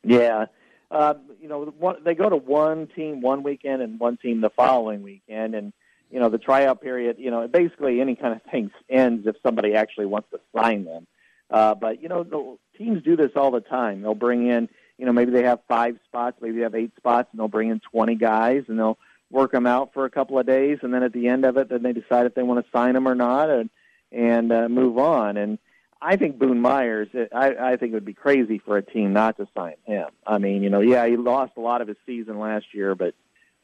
Yeah. Uh, you know, one, they go to one team one weekend and one team the following weekend. And, you know, the tryout period, you know, basically any kind of thing ends if somebody actually wants to sign them. Uh, but, you know, the teams do this all the time. They'll bring in, you know, maybe they have five spots, maybe they have eight spots, and they'll bring in 20 guys and they'll work them out for a couple of days. And then at the end of it, then they decide if they want to sign them or not and, and uh, move on. And, I think Boone Myers. I, I think it would be crazy for a team not to sign him. I mean, you know, yeah, he lost a lot of his season last year, but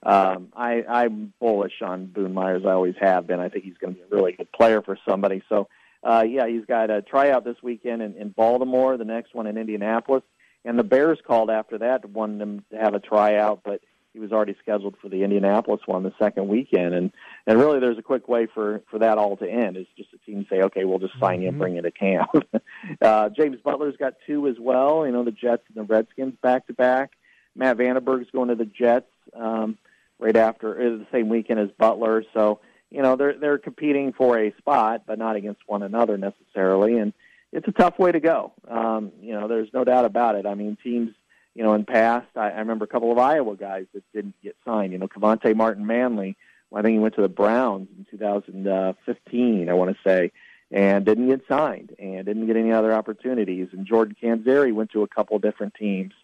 um, I, I'm bullish on Boone Myers. I always have been. I think he's going to be a really good player for somebody. So, uh, yeah, he's got a tryout this weekend in, in Baltimore. The next one in Indianapolis, and the Bears called after that wanted him to have a tryout, but he was already scheduled for the Indianapolis one the second weekend, and and really there's a quick way for for that all to end is just a team say, okay, we'll just sign mm-hmm. you and bring you to camp. uh, James Butler's got two as well. You know, the Jets and the Redskins back to back. Matt VandeBerg's going to the Jets um, right after the same weekend as Butler, so you know they're they're competing for a spot, but not against one another necessarily, and it's a tough way to go. Um, you know, there's no doubt about it. I mean, teams you know, in past, I, I remember a couple of Iowa guys that didn't get signed. You know, Kevonte Martin Manley, I think he went to the Browns in 2015, I want to say, and didn't get signed and didn't get any other opportunities. And Jordan Canzeri went to a couple different teams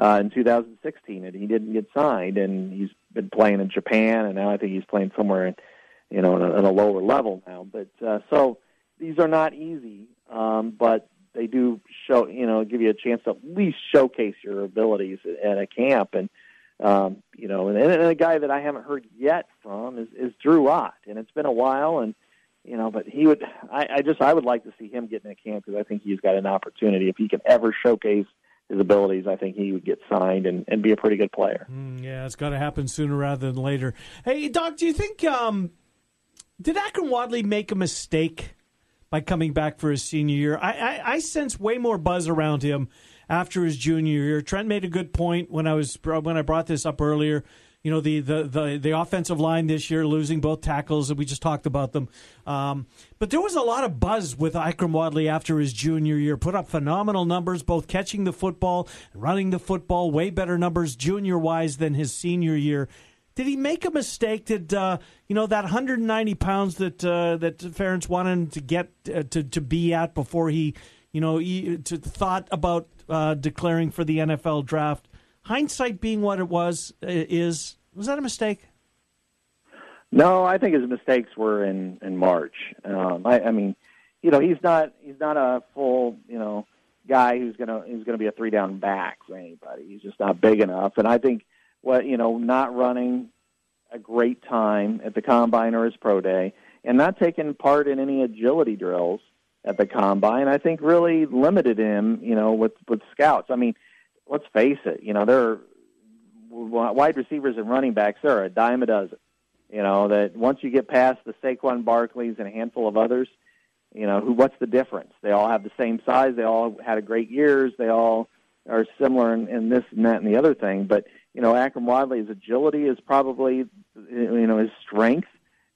uh, in 2016, and he didn't get signed. And he's been playing in Japan, and now I think he's playing somewhere, in, you know, at a, a lower level now. But uh, so these are not easy, um, but they do show you know give you a chance to at least showcase your abilities at a camp and um, you know and, and a guy that I haven't heard yet from is, is Drew Ott and it's been a while and you know but he would I, I just I would like to see him get in a camp because I think he's got an opportunity if he can ever showcase his abilities, I think he would get signed and, and be a pretty good player. Mm, yeah, it's got to happen sooner rather than later. Hey, Doc, do you think um, did Akrum Wadley make a mistake by coming back for his senior year. I, I, I sense way more buzz around him after his junior year. Trent made a good point when I was when I brought this up earlier. You know the the the, the offensive line this year losing both tackles, and we just talked about them. Um, but there was a lot of buzz with Akrum Wadley after his junior year. Put up phenomenal numbers, both catching the football, running the football, way better numbers junior wise than his senior year. Did he make a mistake? Did uh, you know that 190 pounds that uh, that Ferentz wanted to get uh, to to be at before he, you know, he, to thought about uh, declaring for the NFL draft? Hindsight being what it was, uh, is was that a mistake? No, I think his mistakes were in in March. Um, I, I mean, you know, he's not he's not a full you know guy who's gonna who's gonna be a three down back for anybody. He's just not big enough, and I think what you know, not running a great time at the combine or his pro day, and not taking part in any agility drills at the combine, I think really limited him. You know, with with scouts. I mean, let's face it. You know, there are wide receivers and running backs. There are a dime a dozen. You know that once you get past the Saquon Barkleys and a handful of others, you know who. What's the difference? They all have the same size. They all had a great years. They all are similar in, in this and that and the other thing. But you know, Akrum Wadley's agility is probably, you know, his strength.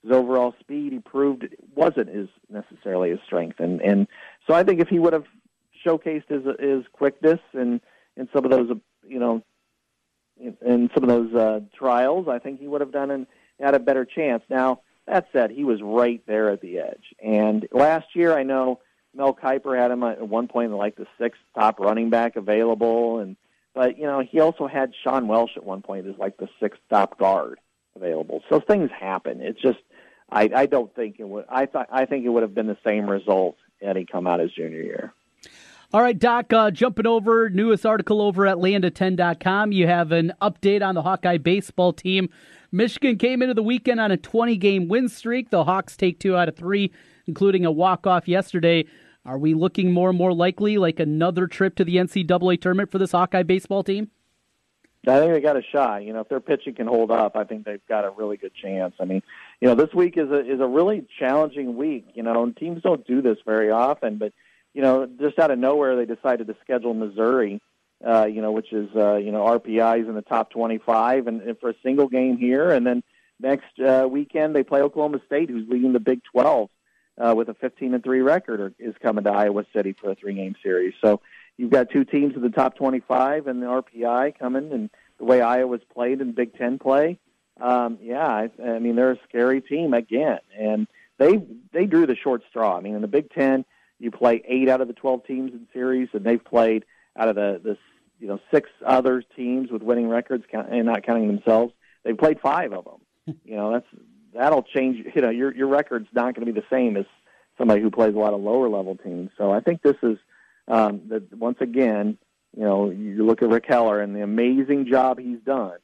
His overall speed, he proved wasn't his necessarily his strength, and and so I think if he would have showcased his his quickness and in some of those, you know, in, in some of those uh, trials, I think he would have done and had a better chance. Now that said, he was right there at the edge, and last year I know Mel Kiper had him at one point like the sixth top running back available, and but you know, he also had Sean Welsh at one point as like the sixth top guard available. So things happen. It's just I, I don't think it would. I thought I think it would have been the same result had he come out his junior year. All right, Doc, uh, jumping over, newest article over at land10.com. You have an update on the Hawkeye baseball team. Michigan came into the weekend on a 20 game win streak. The Hawks take two out of three, including a walk off yesterday. Are we looking more and more likely like another trip to the NCAA tournament for this Hawkeye baseball team? I think they got a shot. You know, if their pitching can hold up, I think they've got a really good chance. I mean, you know, this week is a is a really challenging week. You know, and teams don't do this very often, but you know, just out of nowhere, they decided to schedule Missouri. Uh, you know, which is uh, you know RPI's in the top 25, and, and for a single game here, and then next uh, weekend they play Oklahoma State, who's leading the Big 12 uh, with a 15 and three record, or is coming to Iowa City for a three game series. So you've got two teams in the top 25 and the RPI coming, and the way Iowa's played in Big Ten play, um, yeah, I, I mean they're a scary team again, and they they drew the short straw. I mean in the Big Ten, you play eight out of the 12 teams in series, and they've played out of the the you know six other teams with winning records, and not counting themselves. They've played five of them. you know that's that'll change. You know your your record's not going to be the same as somebody who plays a lot of lower level teams. So I think this is um, that once again, you know, you look at Rick Heller and the amazing job he's done,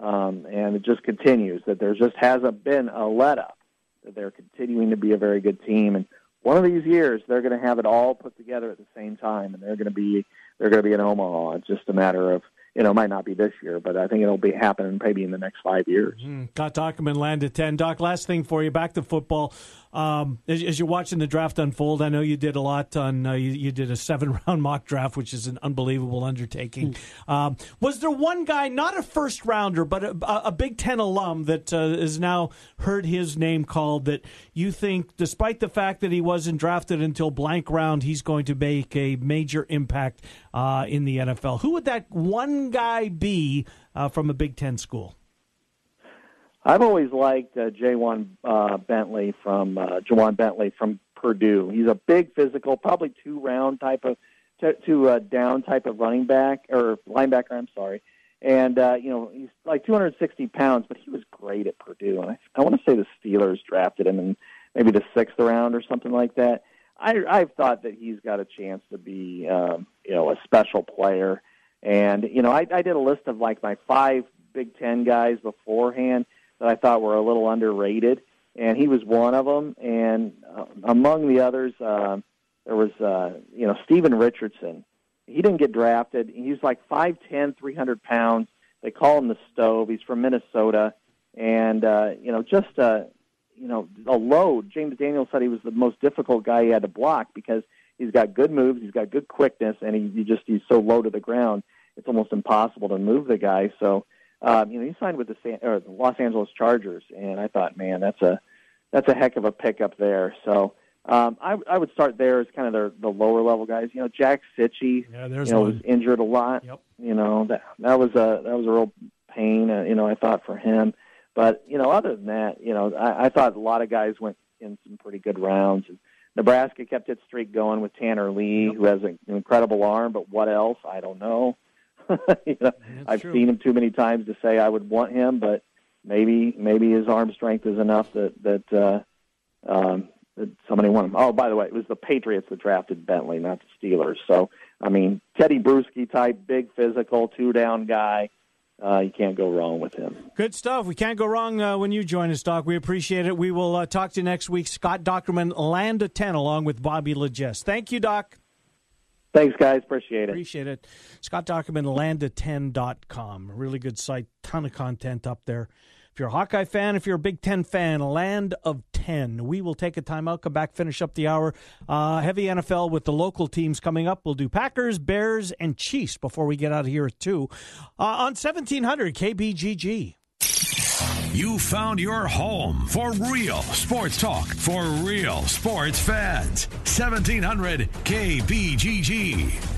um, and it just continues. That there just hasn't been a let up. That they're continuing to be a very good team, and one of these years they're going to have it all put together at the same time, and they're going to be they're going to be in Omaha. It's just a matter of you know, it might not be this year, but I think it'll be happening maybe in the next five years. Mm, Scott Dochterman landed 10. Doc, last thing for you, back to football. Um, as, as, you're watching the draft unfold, I know you did a lot on, uh, you, you, did a seven round mock draft, which is an unbelievable undertaking. Mm. Um, was there one guy, not a first rounder, but a, a Big Ten alum that uh, has now heard his name called that you think, despite the fact that he wasn't drafted until blank round, he's going to make a major impact uh, in the NFL? Who would that one guy be uh, from a Big Ten school? I've always liked uh, Ja'Whaun uh, Bentley from uh, Ja'Whaun Bentley from Purdue. He's a big physical, probably two round type of t- two uh, down type of running back or linebacker. I'm sorry, and uh, you know he's like 260 pounds, but he was great at Purdue. And I, I want to say the Steelers drafted him in maybe the sixth round or something like that. I, I've thought that he's got a chance to be, um, you know, a special player. And you know, I, I did a list of like my five Big Ten guys beforehand that I thought were a little underrated, and he was one of them. And uh, among the others, uh, there was uh, you know Stephen Richardson. He didn't get drafted. He's like five ten, three hundred pounds. They call him the stove. He's from Minnesota, and uh, you know just uh, you know a load. James Daniels said he was the most difficult guy he had to block because he's got good moves, he's got good quickness, and he, he just he's so low to the ground. It's almost impossible to move the guy. So um, you know, he signed with the, San, or the Los Angeles Chargers, and I thought, man, that's a that's a heck of a pickup there. So um, I, I would start there as kind of the, the lower level guys. You know, Jack Cichy, yeah, you know, one. was injured a lot. Yep. You know that that was a that was a real pain. Uh, you know, I thought for him. But you know, other than that, you know, I, I thought a lot of guys went in some pretty good rounds. And Nebraska kept its streak going with Tanner Lee, who has an incredible arm. But what else? I don't know. you know, I've true. seen him too many times to say I would want him, but maybe maybe his arm strength is enough that that, uh, um, that somebody want him. Oh, by the way, it was the Patriots that drafted Bentley, not the Steelers. So I mean, Tedy Bruschi type, big physical, two down guy. Uh, you can't go wrong with him. Good stuff. We can't go wrong uh, when you join us, Doc. We appreciate it. We will uh, talk to you next week. Scott Dochterman, Land of 10, along with Bobby Legess. Thank you, Doc. Thanks, guys. Appreciate it. Appreciate it. Scott Dochterman, land10.com. Really good site. Ton of content up there. If you're a Hawkeye fan, if you're a Big Ten fan, Land of 10. We will take a timeout, come back, finish up the hour. Uh, heavy NFL with the local teams coming up. We'll do Packers, Bears, and Chiefs before we get out of here at 2 uh, on 1700 KBGG. You found your home for real sports talk for real sports fans. 1700 KBGG.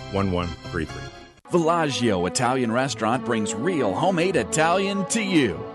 1133. Villaggio Italian Restaurant brings real homemade Italian to you.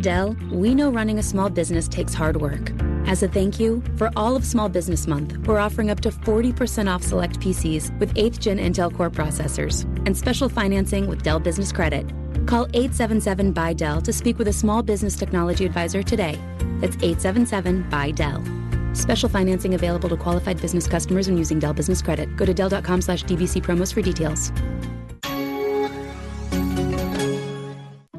Dell, we know running a small business takes hard work. As a thank you, for all of Small Business Month, we're offering up to 40% off select PCs with 8th gen Intel Core processors and special financing with Dell Business Credit. Call 877 by Dell to speak with a small business technology advisor today. That's 877 by Dell. Special financing available to qualified business customers when using Dell Business Credit. Go to Dell.com slash promos for details.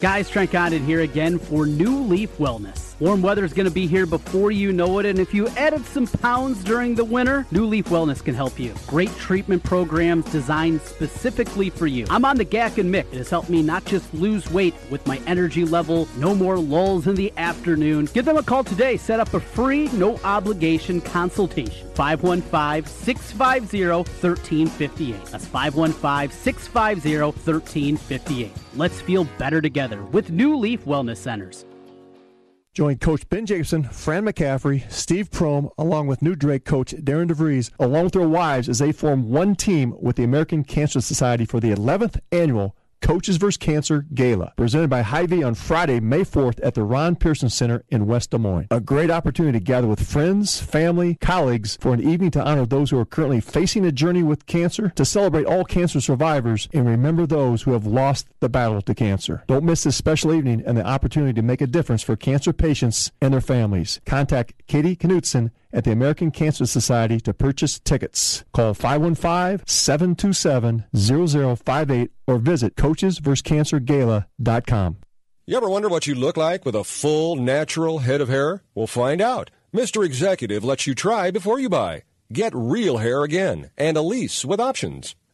Guys, Trent Condon here again for New Leaf Wellness. Warm weather is going to be here before you know it, and if you added some pounds during the winter, New Leaf Wellness can help you. Great treatment programs designed specifically for you. I'm on the GAC and Mick. It has helped me not just lose weight with my energy level, no more lulls in the afternoon. Give them a call today. Set up a free, no obligation consultation. 515 650 1358. That's 515 650 1358. Let's feel better together with New Leaf Wellness Centers. Join Coach Ben Jacobson, Fran McCaffery, Steve Prohm, along with new Drake coach Darren DeVries, along with their wives as they form one team with the American Cancer Society for the 11th annual Coaches vs. Cancer Gala, presented by Hy-Vee on Friday, May 4th at the Ron Pearson Center in West Des Moines. A great opportunity to gather with friends, family, colleagues for an evening to honor those who are currently facing a journey with cancer, to celebrate all cancer survivors, and remember those who have lost the battle to cancer. Don't miss this special evening and the opportunity to make a difference for cancer patients and their families. Contact Katie Knutson at the American Cancer Society to purchase tickets. Call 515-727-0058 or visit coachesvscancergala.com. You ever wonder what you look like with a full, natural head of hair? We'll find out. Mr. Executive lets you try before you buy. Get real hair again and a lease with options.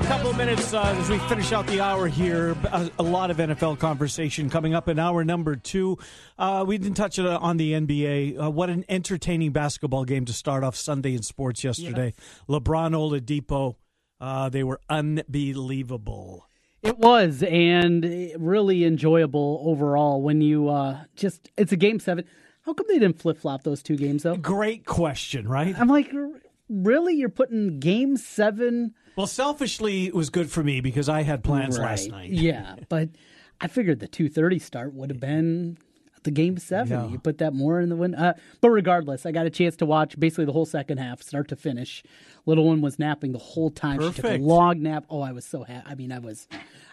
A couple of minutes uh, as we finish out the hour here. A, a, lot of NFL conversation coming up in hour number two. Uh, we didn't touch it on the NBA. Uh, what an entertaining basketball game to start off Sunday in sports yesterday. Yeah. LeBron Oladipo, uh, they were unbelievable. It was, and really enjoyable overall. When you uh, just, it's a game seven. How come they didn't flip flop those two games though? Great question, right? I'm like, really? You're putting game seven? Well, selfishly, it was good for me because I had plans right. last night. Yeah, but I figured the two thirty start would have been the game seven. No. You put that more in the win. Uh, but regardless, I got a chance to watch basically the whole second half, start to finish. Little one was napping the whole time. Perfect. She took a long nap. Oh, I was so happy. I mean, I was,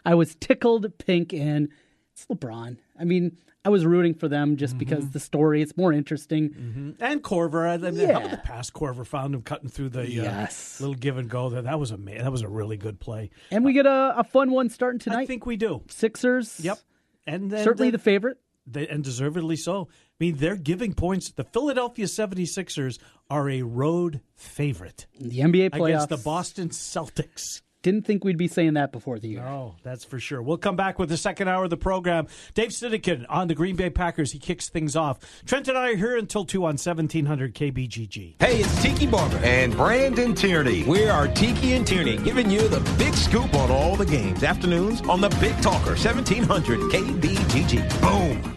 I was tickled pink, and It's LeBron. I mean, I was rooting for them just Mm-hmm. because the story it's more interesting. And Korver, I mean, Yeah. how the pass Korver found him cutting through the uh, Yes. little give and go there. That was a that was a really good play. And we get a, a fun one starting tonight. I think we do. Sixers. Yep. And then certainly the favorite. They, and deservedly so. I mean, they're giving points. The Philadelphia 76ers are a road favorite. The NBA playoffs. Against the Boston Celtics. Didn't think we'd be saying that before the year. No, that's for sure. We'll come back with the second hour of the program. Dave Sidikin on the Green Bay Packers. He kicks things off. Trent and I are here until 2 on 1700 KBGG. Hey, it's Tiki Barber and Brandon Tierney. We are Tiki and Tierney giving you the big scoop on all the games. Afternoons on the Big Talker, 1700 KBGG. Boom.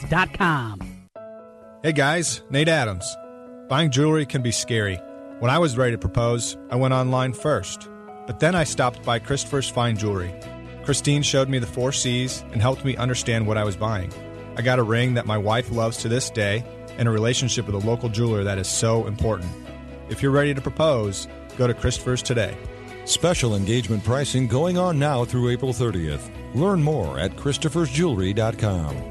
therookie.sportscards.com. Hey guys, Nate Adams. Buying jewelry can be scary. When I was ready to propose, I went online first. But then I stopped by Christopher's Fine Jewelry. Christine showed me the four C's and helped me understand what I was buying. I got a ring that my wife loves to this day and a relationship with a local jeweler that is so important. If you're ready to propose, go to Christopher's today. Special engagement pricing going on now through April 30th. Learn more at Christopher'sJewelry.com.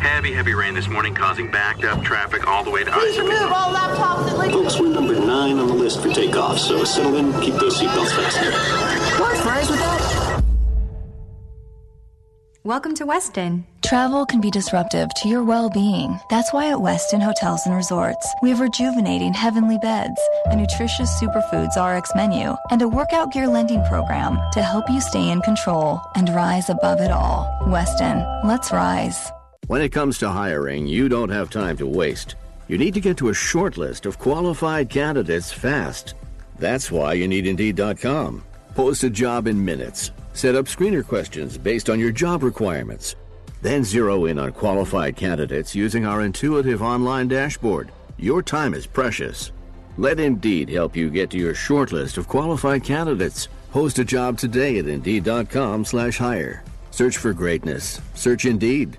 Heavy, heavy rain this morning causing backed up traffic all the way to Please remove all laptops that link. Folks, we're number nine on the list for takeoff, so settle in, keep those seatbelts fastened. What fries with that? Welcome to Westin. Travel can be disruptive to your well being. That's why at Westin Hotels and Resorts, we have rejuvenating heavenly beds, a nutritious superfoods RX menu, and a workout gear lending program to help you stay in control and rise above it all. Westin, let's rise. When it comes to hiring, you don't have time to waste. You need to get to a short list of qualified candidates fast. That's why you need Indeed.com. Post a job in minutes. Set up screener questions based on your job requirements. Then zero in on qualified candidates using our intuitive online dashboard. Your time is precious. Let Indeed help you get to your short list of qualified candidates. Post a job today at Indeed.com slash hire. Search for greatness. Search Indeed.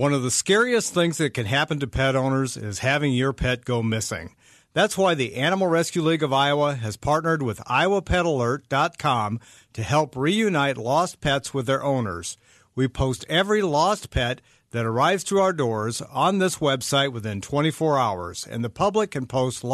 One of the scariest things that can happen to pet owners is having your pet go missing. That's why the Animal Rescue League of Iowa has partnered with IowaPetAlert.com to help reunite lost pets with their owners. We post every lost pet that arrives to our doors on this website within 24 hours, and the public can post